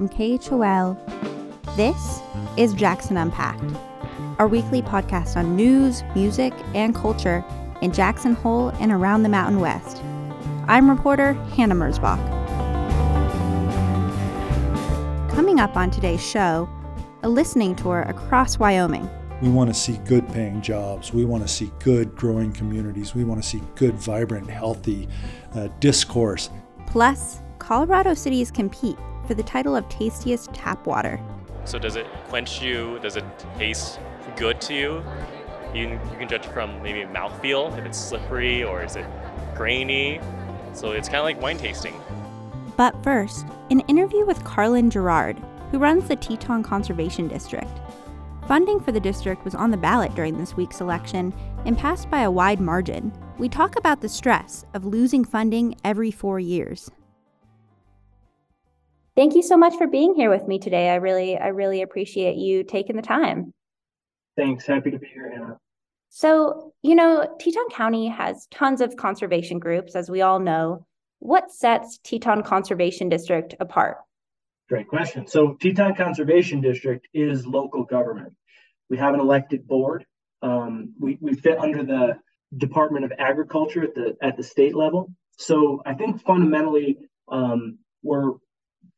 from KHOL. This is Jackson Unpacked, our weekly podcast on news, music, and culture in Jackson Hole and around the Mountain West. I'm reporter Hannah Mersbach. Coming up on today's show, a listening tour across Wyoming. We want to see good paying jobs. We want to see good growing communities. We want to see good, vibrant, healthy uh, discourse. Plus, Colorado cities compete for the title of tastiest tap water. So, does it quench you? Does it taste good to you? You can, you can judge from maybe mouthfeel, if it's slippery or is it grainy. So, it's kind of like wine tasting. But first, an interview with Carlin Girard, who runs the Teton Conservation District. Funding for the district was on the ballot during this week's election and passed by a wide margin. We talk about the stress of losing funding every four years. Thank you so much for being here with me today. I really, I really appreciate you taking the time. Thanks. Happy to be here, Anna. So, you know, Teton County has tons of conservation groups, as we all know. What sets Teton Conservation District apart? Great question. So, Teton Conservation District is local government. We have an elected board. Um, we, we fit under the Department of Agriculture at the at the state level. So I think fundamentally um, we're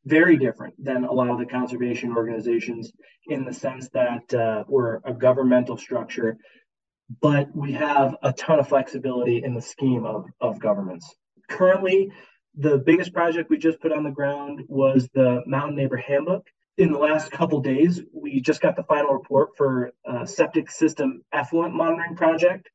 very different than a lot of the conservation organizations in the sense that uh, we're a governmental structure, but we have a ton of flexibility in the scheme of, of governments. Currently, the biggest project we just put on the ground was the Mountain Neighbor Handbook in the last couple days, we just got the final report for uh, septic system effluent monitoring project.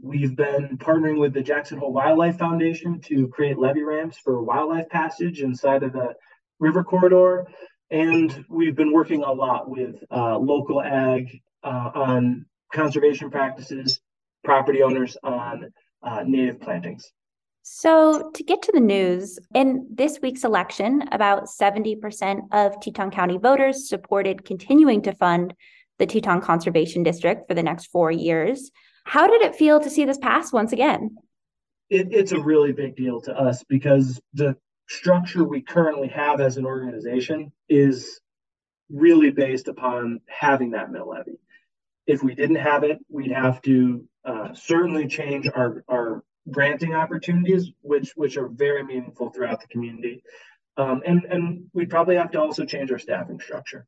We've been partnering with the Jackson Hole Wildlife Foundation to create levee ramps for wildlife passage inside of the river corridor. And we've been working a lot with uh, local ag uh, on conservation practices, property owners on uh, native plantings. So, to get to the news, in this week's election, about 70% of Teton County voters supported continuing to fund the Teton Conservation District for the next four years. How did it feel to see this pass once again? It, it's a really big deal to us because the structure we currently have as an organization is really based upon having that mill levy. If we didn't have it, we'd have to uh, certainly change our, our granting opportunities, which which are very meaningful throughout the community. Um, and and we'd probably have to also change our staffing structure.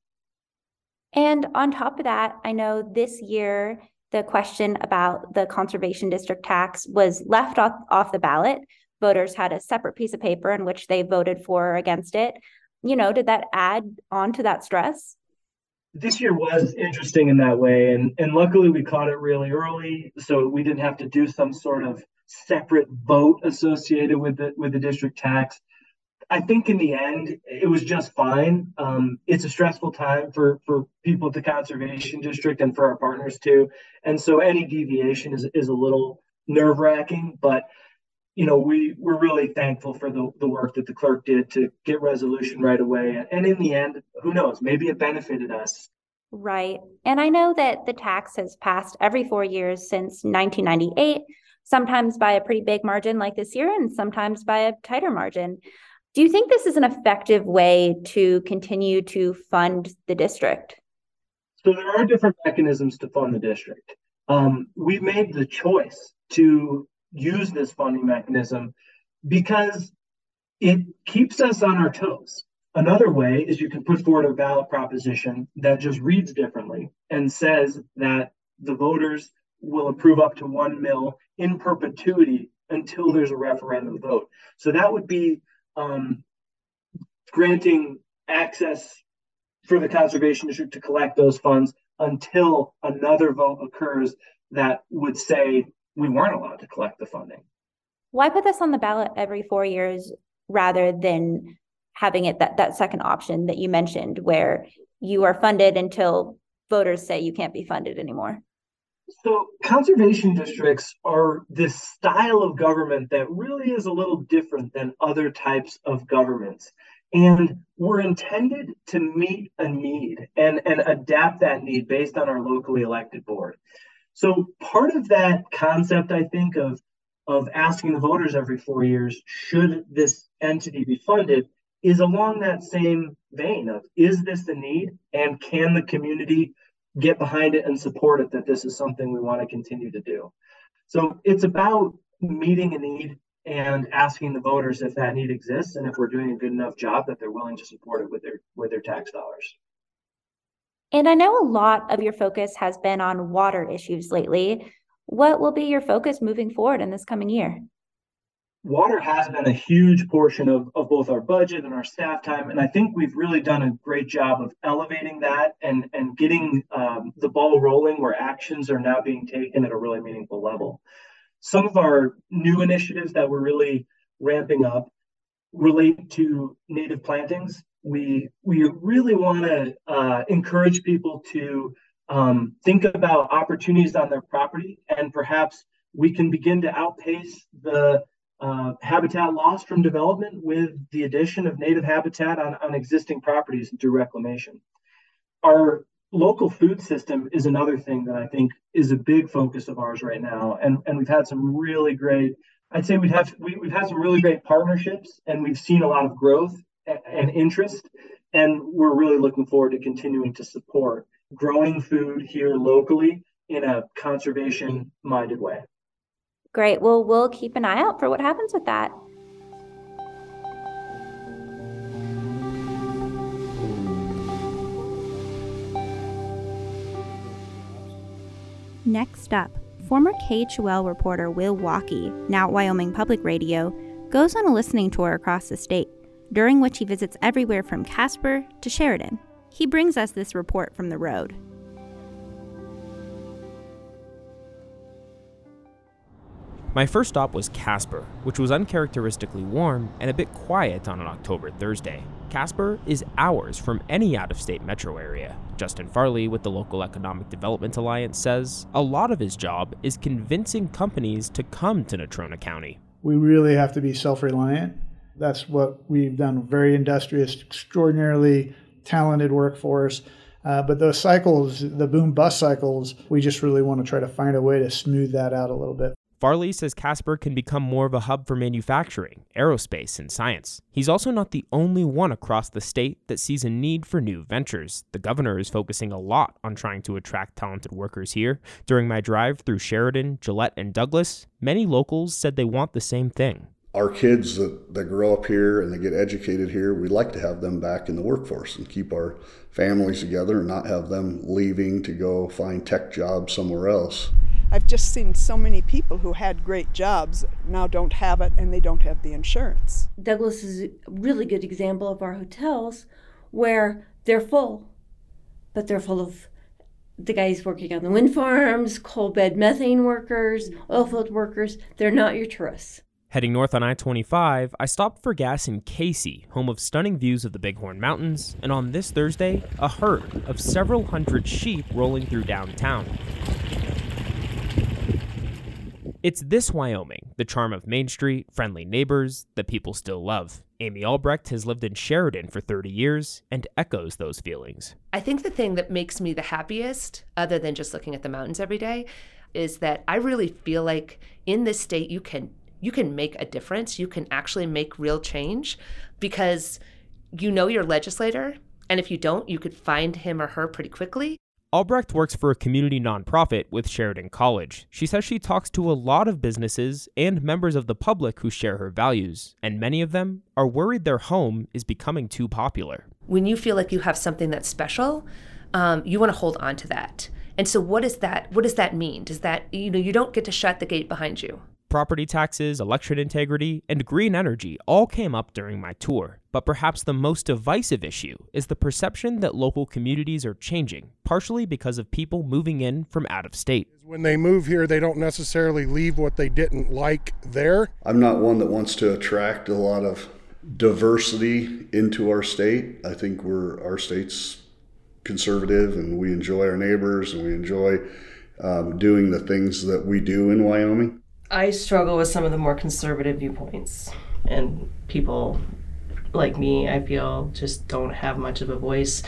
And on top of that, I know this year the question about the conservation district tax was left off, off the ballot. Voters had a separate piece of paper in which they voted for or against it. You know, did that add on to that stress? This year was interesting in that way. And, and luckily we caught it really early. So we didn't have to do some sort of separate vote associated with the with the district tax. I think in the end it was just fine. Um, it's a stressful time for for people at the conservation district and for our partners too, and so any deviation is is a little nerve wracking. But you know we we're really thankful for the the work that the clerk did to get resolution right away. And in the end, who knows? Maybe it benefited us. Right. And I know that the tax has passed every four years since 1998 sometimes by a pretty big margin like this year and sometimes by a tighter margin. Do you think this is an effective way to continue to fund the district? So there are different mechanisms to fund the district. Um, we've made the choice to use this funding mechanism because it keeps us on our toes. Another way is you can put forward a ballot proposition that just reads differently and says that the voters will approve up to one mill in perpetuity until there's a referendum vote. So that would be um, granting access for the conservation district to collect those funds until another vote occurs that would say we weren't allowed to collect the funding. Why put this on the ballot every four years rather than having it that, that second option that you mentioned where you are funded until voters say you can't be funded anymore? So, conservation districts are this style of government that really is a little different than other types of governments. And we're intended to meet a need and, and adapt that need based on our locally elected board. So, part of that concept, I think, of, of asking the voters every four years, should this entity be funded, is along that same vein of is this a need and can the community get behind it and support it that this is something we want to continue to do. So it's about meeting a need and asking the voters if that need exists and if we're doing a good enough job that they're willing to support it with their with their tax dollars. And I know a lot of your focus has been on water issues lately. What will be your focus moving forward in this coming year? Water has been a huge portion of, of both our budget and our staff time. And I think we've really done a great job of elevating that and, and getting um, the ball rolling where actions are now being taken at a really meaningful level. Some of our new initiatives that we're really ramping up relate to native plantings. We we really want to uh, encourage people to um, think about opportunities on their property, and perhaps we can begin to outpace the uh, habitat loss from development with the addition of native habitat on, on existing properties through reclamation. Our local food system is another thing that I think is a big focus of ours right now. And, and we've had some really great, I'd say we've we, we've had some really great partnerships and we've seen a lot of growth and, and interest. And we're really looking forward to continuing to support growing food here locally in a conservation minded way. Great. Well, we'll keep an eye out for what happens with that. Next up, former KHOL reporter Will Walkey, now at Wyoming Public Radio, goes on a listening tour across the state, during which he visits everywhere from Casper to Sheridan. He brings us this report from the road. My first stop was Casper, which was uncharacteristically warm and a bit quiet on an October Thursday. Casper is hours from any out of state metro area. Justin Farley with the Local Economic Development Alliance says a lot of his job is convincing companies to come to Natrona County. We really have to be self reliant. That's what we've done. Very industrious, extraordinarily talented workforce. Uh, but those cycles, the boom bust cycles, we just really want to try to find a way to smooth that out a little bit. Farley says Casper can become more of a hub for manufacturing, aerospace, and science. He's also not the only one across the state that sees a need for new ventures. The governor is focusing a lot on trying to attract talented workers here. During my drive through Sheridan, Gillette, and Douglas, many locals said they want the same thing. Our kids that, that grow up here and they get educated here, we'd like to have them back in the workforce and keep our families together and not have them leaving to go find tech jobs somewhere else. I've just seen so many people who had great jobs now don't have it and they don't have the insurance. Douglas is a really good example of our hotels where they're full, but they're full of the guys working on the wind farms, coal bed methane workers, oil field workers. They're not your tourists. Heading north on I 25, I stopped for gas in Kaycee, home of stunning views of the Bighorn Mountains, and on this Thursday, a herd of several hundred sheep rolling through downtown. It's this Wyoming, the charm of Main Street, friendly neighbors, that people still love. Amy Albrecht has lived in Sheridan for 30 years and echoes those feelings. I think the thing that makes me the happiest, other than just looking at the mountains every day, is that I really feel like in this state you can you can make a difference. You can actually make real change because you know your legislator and if you don't, you could find him or her pretty quickly. Albrecht works for a community nonprofit with Sheridan College. She says she talks to a lot of businesses and members of the public who share her values, and many of them are worried their home is becoming too popular. When you feel like you have something that's special, um, you want to hold on to that. And so, what is that? What does that mean? Does that you know you don't get to shut the gate behind you? Property taxes, election integrity, and green energy all came up during my tour. But perhaps the most divisive issue is the perception that local communities are changing, partially because of people moving in from out of state. When they move here, they don't necessarily leave what they didn't like there. I'm not one that wants to attract a lot of diversity into our state. I think we're our state's conservative and we enjoy our neighbors and we enjoy um, doing the things that we do in Wyoming. I struggle with some of the more conservative viewpoints, and people like me, I feel, just don't have much of a voice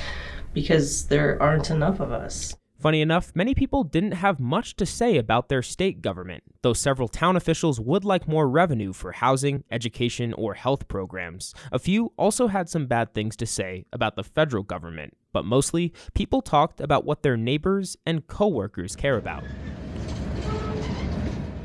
because there aren't enough of us. Funny enough, many people didn't have much to say about their state government, though several town officials would like more revenue for housing, education, or health programs. A few also had some bad things to say about the federal government, but mostly, people talked about what their neighbors and coworkers care about.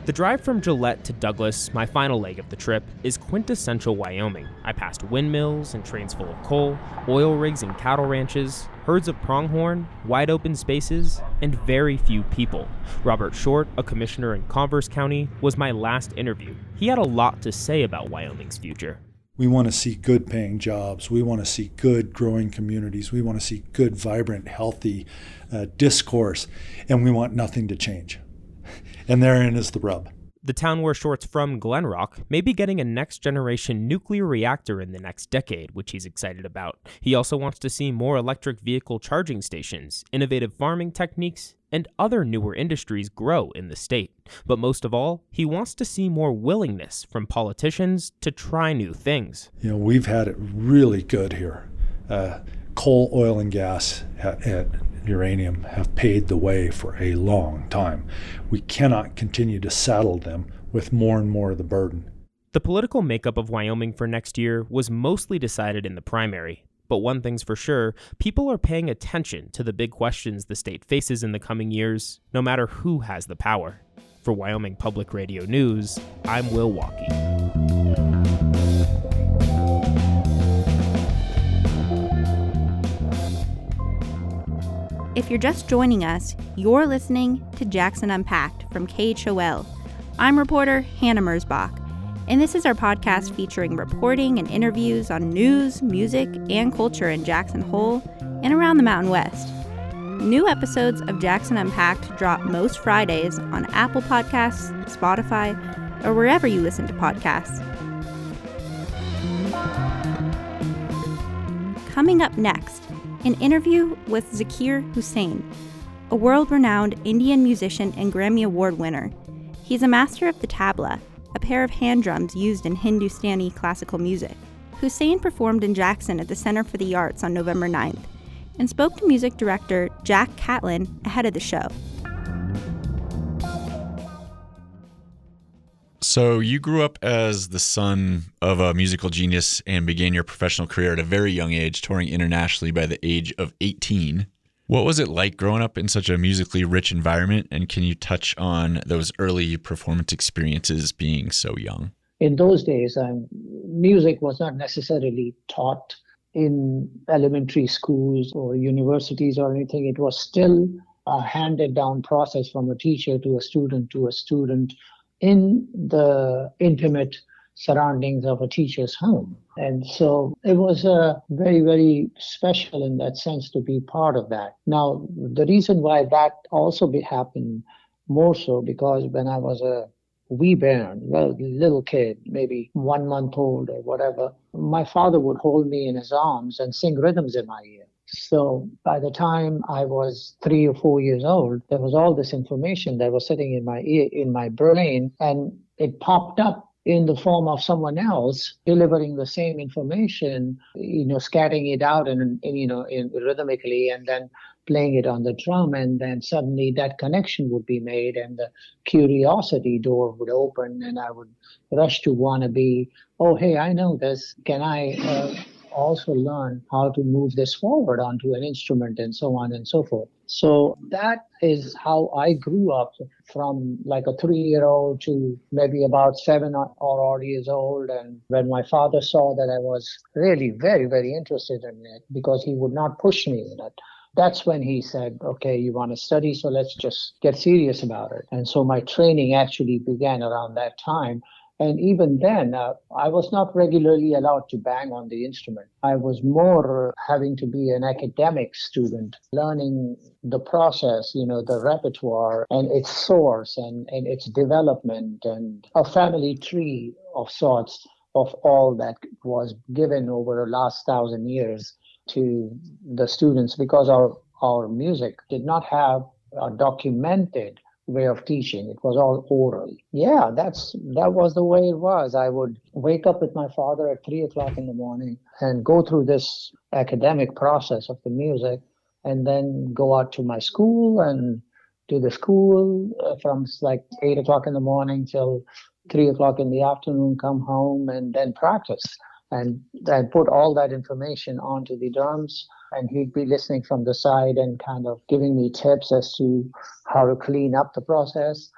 The drive from Gillette to Douglas, my final leg of the trip, is quintessential Wyoming. I passed windmills and trains full of coal, oil rigs and cattle ranches, herds of pronghorn, wide open spaces, and very few people. Robert Short, a commissioner in Converse County, was my last interview. He had a lot to say about Wyoming's future. We want to see good paying jobs. We want to see good growing communities. We want to see good, vibrant, healthy uh, discourse. And we want nothing to change. And therein is the rub. The town where Short's from, Glenrock, may be getting a next generation nuclear reactor in the next decade, which he's excited about. He also wants to see more electric vehicle charging stations, innovative farming techniques, and other newer industries grow in the state. But most of all, he wants to see more willingness from politicians to try new things. You know, we've had it really good here. Uh, coal, oil, and gas uranium have paid the way for a long time. We cannot continue to saddle them with more and more of the burden. The political makeup of Wyoming for next year was mostly decided in the primary. But one thing's for sure people are paying attention to the big questions the state faces in the coming years, no matter who has the power. For Wyoming Public Radio News, I'm Will Walkey. If you're just joining us, you're listening to Jackson Unpacked from KHOL. I'm reporter Hannah Mersbach, and this is our podcast featuring reporting and interviews on news, music, and culture in Jackson Hole and around the Mountain West. New episodes of Jackson Unpacked drop most Fridays on Apple Podcasts, Spotify, or wherever you listen to podcasts. Coming up next, an interview with Zakir Hussain, a world renowned Indian musician and Grammy Award winner. He's a master of the tabla, a pair of hand drums used in Hindustani classical music. Hussain performed in Jackson at the Center for the Arts on November 9th and spoke to music director Jack Catlin ahead of the show. So, you grew up as the son of a musical genius and began your professional career at a very young age, touring internationally by the age of 18. What was it like growing up in such a musically rich environment? And can you touch on those early performance experiences being so young? In those days, um, music was not necessarily taught in elementary schools or universities or anything. It was still a handed down process from a teacher to a student to a student in the intimate surroundings of a teacher's home. And so it was uh, very, very special in that sense to be part of that. Now, the reason why that also be, happened more so because when I was a wee bairn, well, little kid, maybe one month old or whatever, my father would hold me in his arms and sing rhythms in my ear. So by the time I was three or four years old, there was all this information that was sitting in my ear, in my brain, and it popped up in the form of someone else delivering the same information, you know, scattering it out and, you know, in, rhythmically, and then playing it on the drum, and then suddenly that connection would be made, and the curiosity door would open, and I would rush to want to be, oh, hey, I know this. Can I? Uh, also learn how to move this forward onto an instrument and so on and so forth. So that is how I grew up from like a three year old to maybe about seven or eight years old. And when my father saw that I was really very, very interested in it because he would not push me in it that's when he said, okay, you want to study, so let's just get serious about it. And so my training actually began around that time. And even then, uh, I was not regularly allowed to bang on the instrument. I was more having to be an academic student, learning the process, you know, the repertoire and its source and, and its development and a family tree of sorts of all that was given over the last thousand years to the students because our, our music did not have a documented way of teaching. It was all oral. Yeah, that's that was the way it was. I would wake up with my father at three o'clock in the morning and go through this academic process of the music and then go out to my school and to the school uh, from like eight o'clock in the morning till three o'clock in the afternoon, come home and then practice and then put all that information onto the drums. And he'd be listening from the side and kind of giving me tips as to how to clean up the process.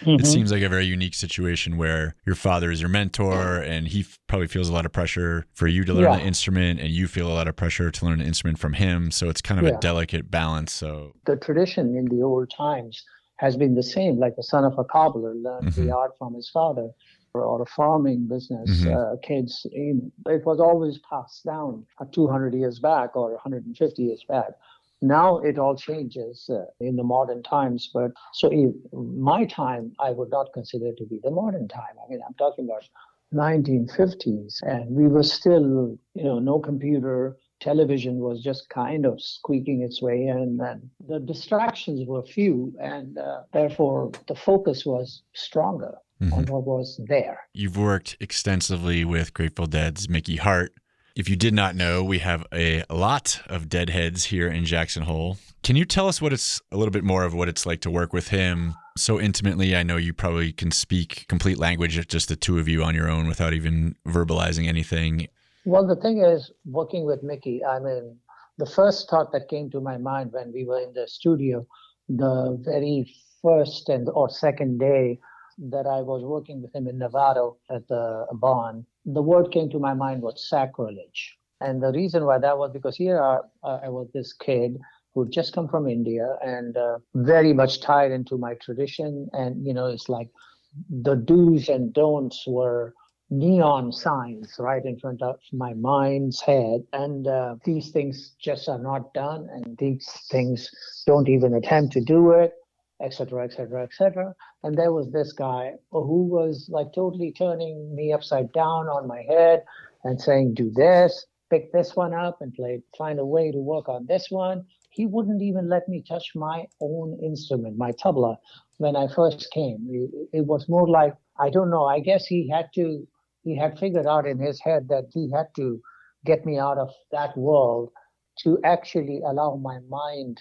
Mm-hmm. It seems like a very unique situation where your father is your mentor and he f- probably feels a lot of pressure for you to learn yeah. the instrument and you feel a lot of pressure to learn an instrument from him. So it's kind of yeah. a delicate balance. So the tradition in the old times has been the same, like the son of a cobbler learned mm-hmm. the art from his father or a farming business mm-hmm. uh, kids it was always passed down 200 years back or 150 years back. Now it all changes uh, in the modern times but so my time i would not consider to be the modern time. I mean i'm talking about 1950s and we were still you know no computer television was just kind of squeaking its way in and the distractions were few and uh, therefore the focus was stronger mm-hmm. on what was there you've worked extensively with grateful dead's mickey hart if you did not know, we have a lot of deadheads here in Jackson Hole. Can you tell us what it's a little bit more of what it's like to work with him so intimately? I know you probably can speak complete language, just the two of you on your own without even verbalizing anything. Well, the thing is, working with Mickey, I mean, the first thought that came to my mind when we were in the studio, the very first and or second day that I was working with him in Nevada at the barn, the word came to my mind was sacrilege. And the reason why that was because here I, I was this kid who'd just come from India and uh, very much tied into my tradition. And, you know, it's like the do's and don'ts were neon signs right in front of my mind's head. And uh, these things just are not done, and these things don't even attempt to do it etc., etc., etc. And there was this guy who was like totally turning me upside down on my head and saying, "Do this, pick this one up, and play. Find a way to work on this one." He wouldn't even let me touch my own instrument, my tabla, when I first came. It, it was more like I don't know. I guess he had to. He had figured out in his head that he had to get me out of that world to actually allow my mind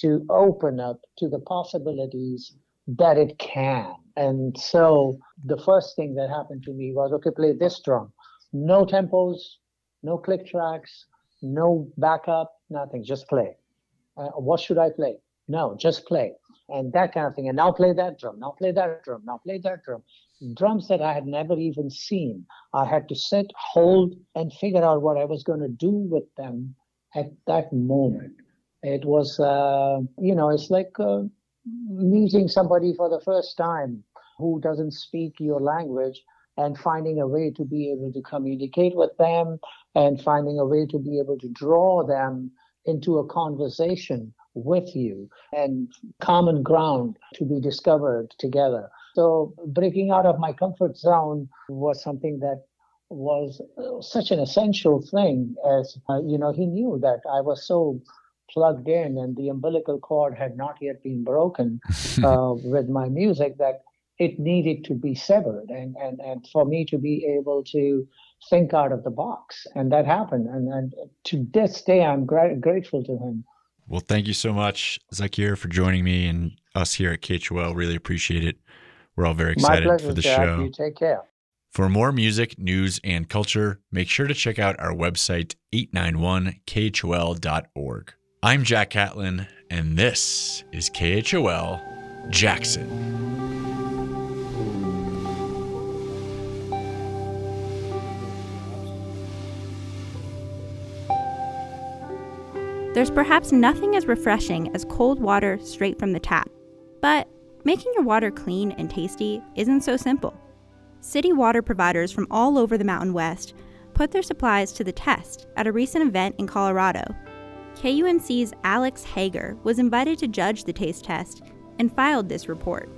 to open up to the possibilities that it can. And so the first thing that happened to me was okay, play this drum. No tempos, no click tracks, no backup, nothing, just play. Uh, what should I play? No, just play. And that kind of thing. And now play that drum, now play that drum, now play that drum. Drums that I had never even seen. I had to sit, hold, and figure out what I was going to do with them at that moment. It was, uh, you know, it's like uh, meeting somebody for the first time who doesn't speak your language and finding a way to be able to communicate with them and finding a way to be able to draw them into a conversation with you and common ground to be discovered together. So breaking out of my comfort zone was something that was uh, such an essential thing as uh, you know he knew that I was so plugged in and the umbilical cord had not yet been broken uh, with my music that it needed to be severed and, and, and for me to be able to think out of the box. And that happened. And, and to this day, I'm gra- grateful to him. Well, thank you so much, Zakir, for joining me and us here at KHOL. Really appreciate it. We're all very excited pleasure, for the Jack. show. You take care. For more music, news, and culture, make sure to check out our website, 891khol.org. I'm Jack Catlin, and this is KHOL Jackson. There's perhaps nothing as refreshing as cold water straight from the tap. But making your water clean and tasty isn't so simple. City water providers from all over the Mountain West put their supplies to the test at a recent event in Colorado KUNC's Alex Hager was invited to judge the taste test and filed this report.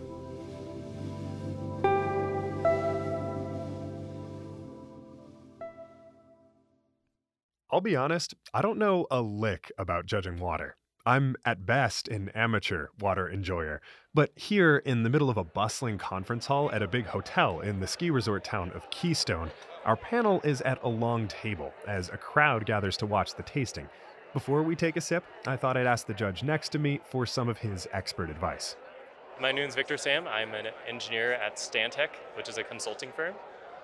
I'll be honest, I don't know a lick about judging water. I'm at best an amateur water enjoyer, but here in the middle of a bustling conference hall at a big hotel in the ski resort town of Keystone, our panel is at a long table as a crowd gathers to watch the tasting. Before we take a sip, I thought I'd ask the judge next to me for some of his expert advice. My name is Victor Sam. I'm an engineer at Stantec, which is a consulting firm.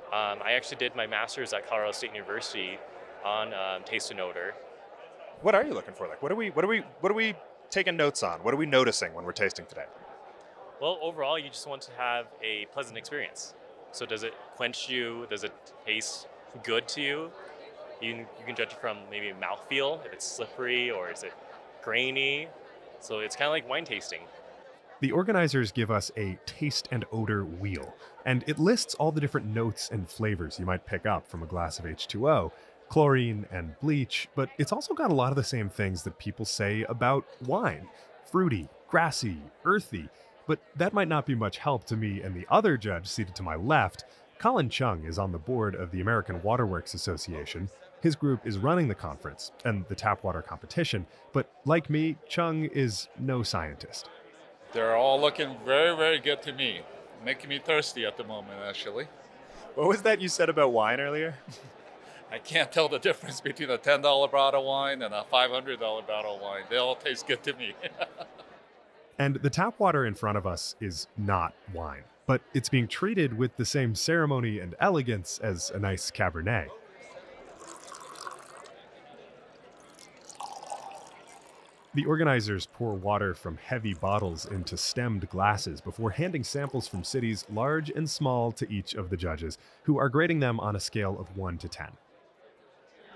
Um, I actually did my master's at Colorado State University on um, taste and odor. What are you looking for? Like, what are we, what are we, what are we taking notes on? What are we noticing when we're tasting today? Well, overall, you just want to have a pleasant experience. So, does it quench you? Does it taste good to you? You, you can judge it from maybe mouthfeel, if it's slippery or is it grainy. So, it's kind of like wine tasting. The organizers give us a taste and odor wheel, and it lists all the different notes and flavors you might pick up from a glass of H2O, chlorine and bleach, but it's also got a lot of the same things that people say about wine fruity, grassy, earthy. But that might not be much help to me and the other judge seated to my left. Colin Chung is on the board of the American Waterworks Association. His group is running the conference and the tap water competition, but like me, Chung is no scientist. They're all looking very, very good to me. Making me thirsty at the moment, actually. What was that you said about wine earlier? I can't tell the difference between a $10 bottle of wine and a $500 bottle of wine. They all taste good to me. and the tap water in front of us is not wine, but it's being treated with the same ceremony and elegance as a nice Cabernet. The organizers pour water from heavy bottles into stemmed glasses before handing samples from cities large and small to each of the judges, who are grading them on a scale of 1 to 10.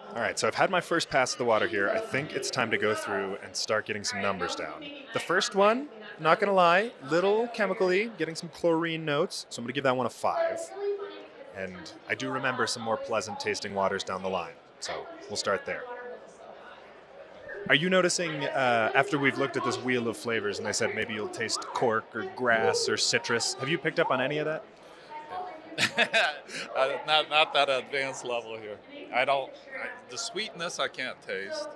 All right, so I've had my first pass of the water here. I think it's time to go through and start getting some numbers down. The first one, not gonna lie, little chemically, getting some chlorine notes, so I'm gonna give that one a 5. And I do remember some more pleasant tasting waters down the line, so we'll start there. Are you noticing uh, after we've looked at this wheel of flavors and I said maybe you'll taste cork or grass or citrus? Have you picked up on any of that? uh, not not that advanced level here. I don't. I, the sweetness I can't taste.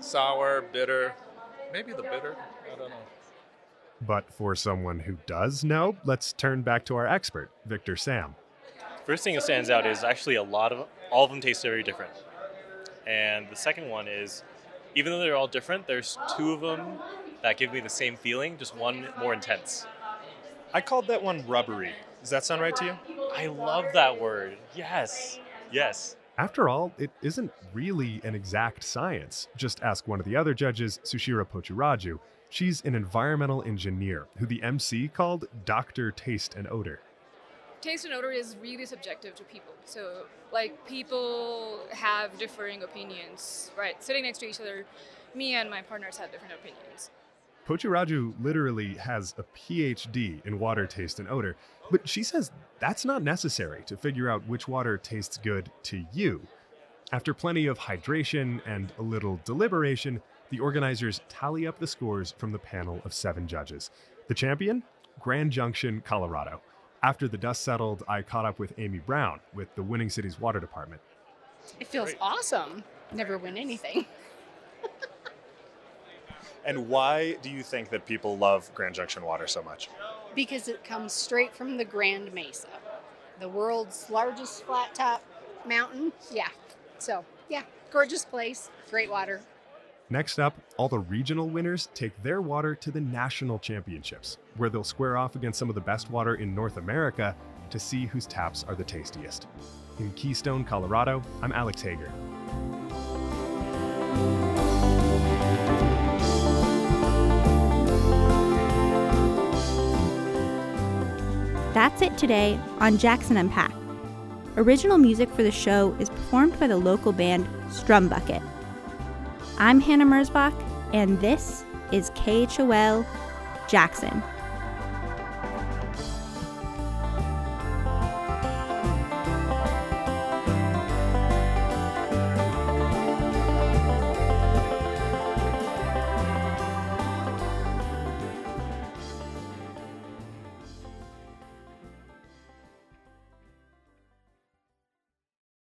Sour, bitter, maybe the bitter. I don't know. But for someone who does know, let's turn back to our expert, Victor Sam. First thing that stands out is actually a lot of all of them taste very different. And the second one is, even though they're all different, there's two of them that give me the same feeling, just one more intense. I called that one rubbery. Does that sound right to you? I love that word. Yes. Yes. After all, it isn't really an exact science. Just ask one of the other judges, Sushira Pochiraju. She's an environmental engineer who the MC called Dr. Taste and Odor taste and odor is really subjective to people. So, like, people have differing opinions, right? Sitting next to each other, me and my partners have different opinions. Pochiraju literally has a PhD in water taste and odor, but she says that's not necessary to figure out which water tastes good to you. After plenty of hydration and a little deliberation, the organizers tally up the scores from the panel of seven judges. The champion? Grand Junction, Colorado. After the dust settled, I caught up with Amy Brown with the Winning Cities Water Department. It feels Great. awesome. Never win anything. and why do you think that people love Grand Junction water so much? Because it comes straight from the Grand Mesa, the world's largest flat top mountain. Yeah. So, yeah, gorgeous place, great water. Next up, all the regional winners take their water to the national championships, where they'll square off against some of the best water in North America to see whose taps are the tastiest. In Keystone, Colorado, I'm Alex Hager. That's it today on Jackson Unpacked. Original music for the show is performed by the local band Strum Bucket. I'm Hannah Mersbach, and this is KHOL Jackson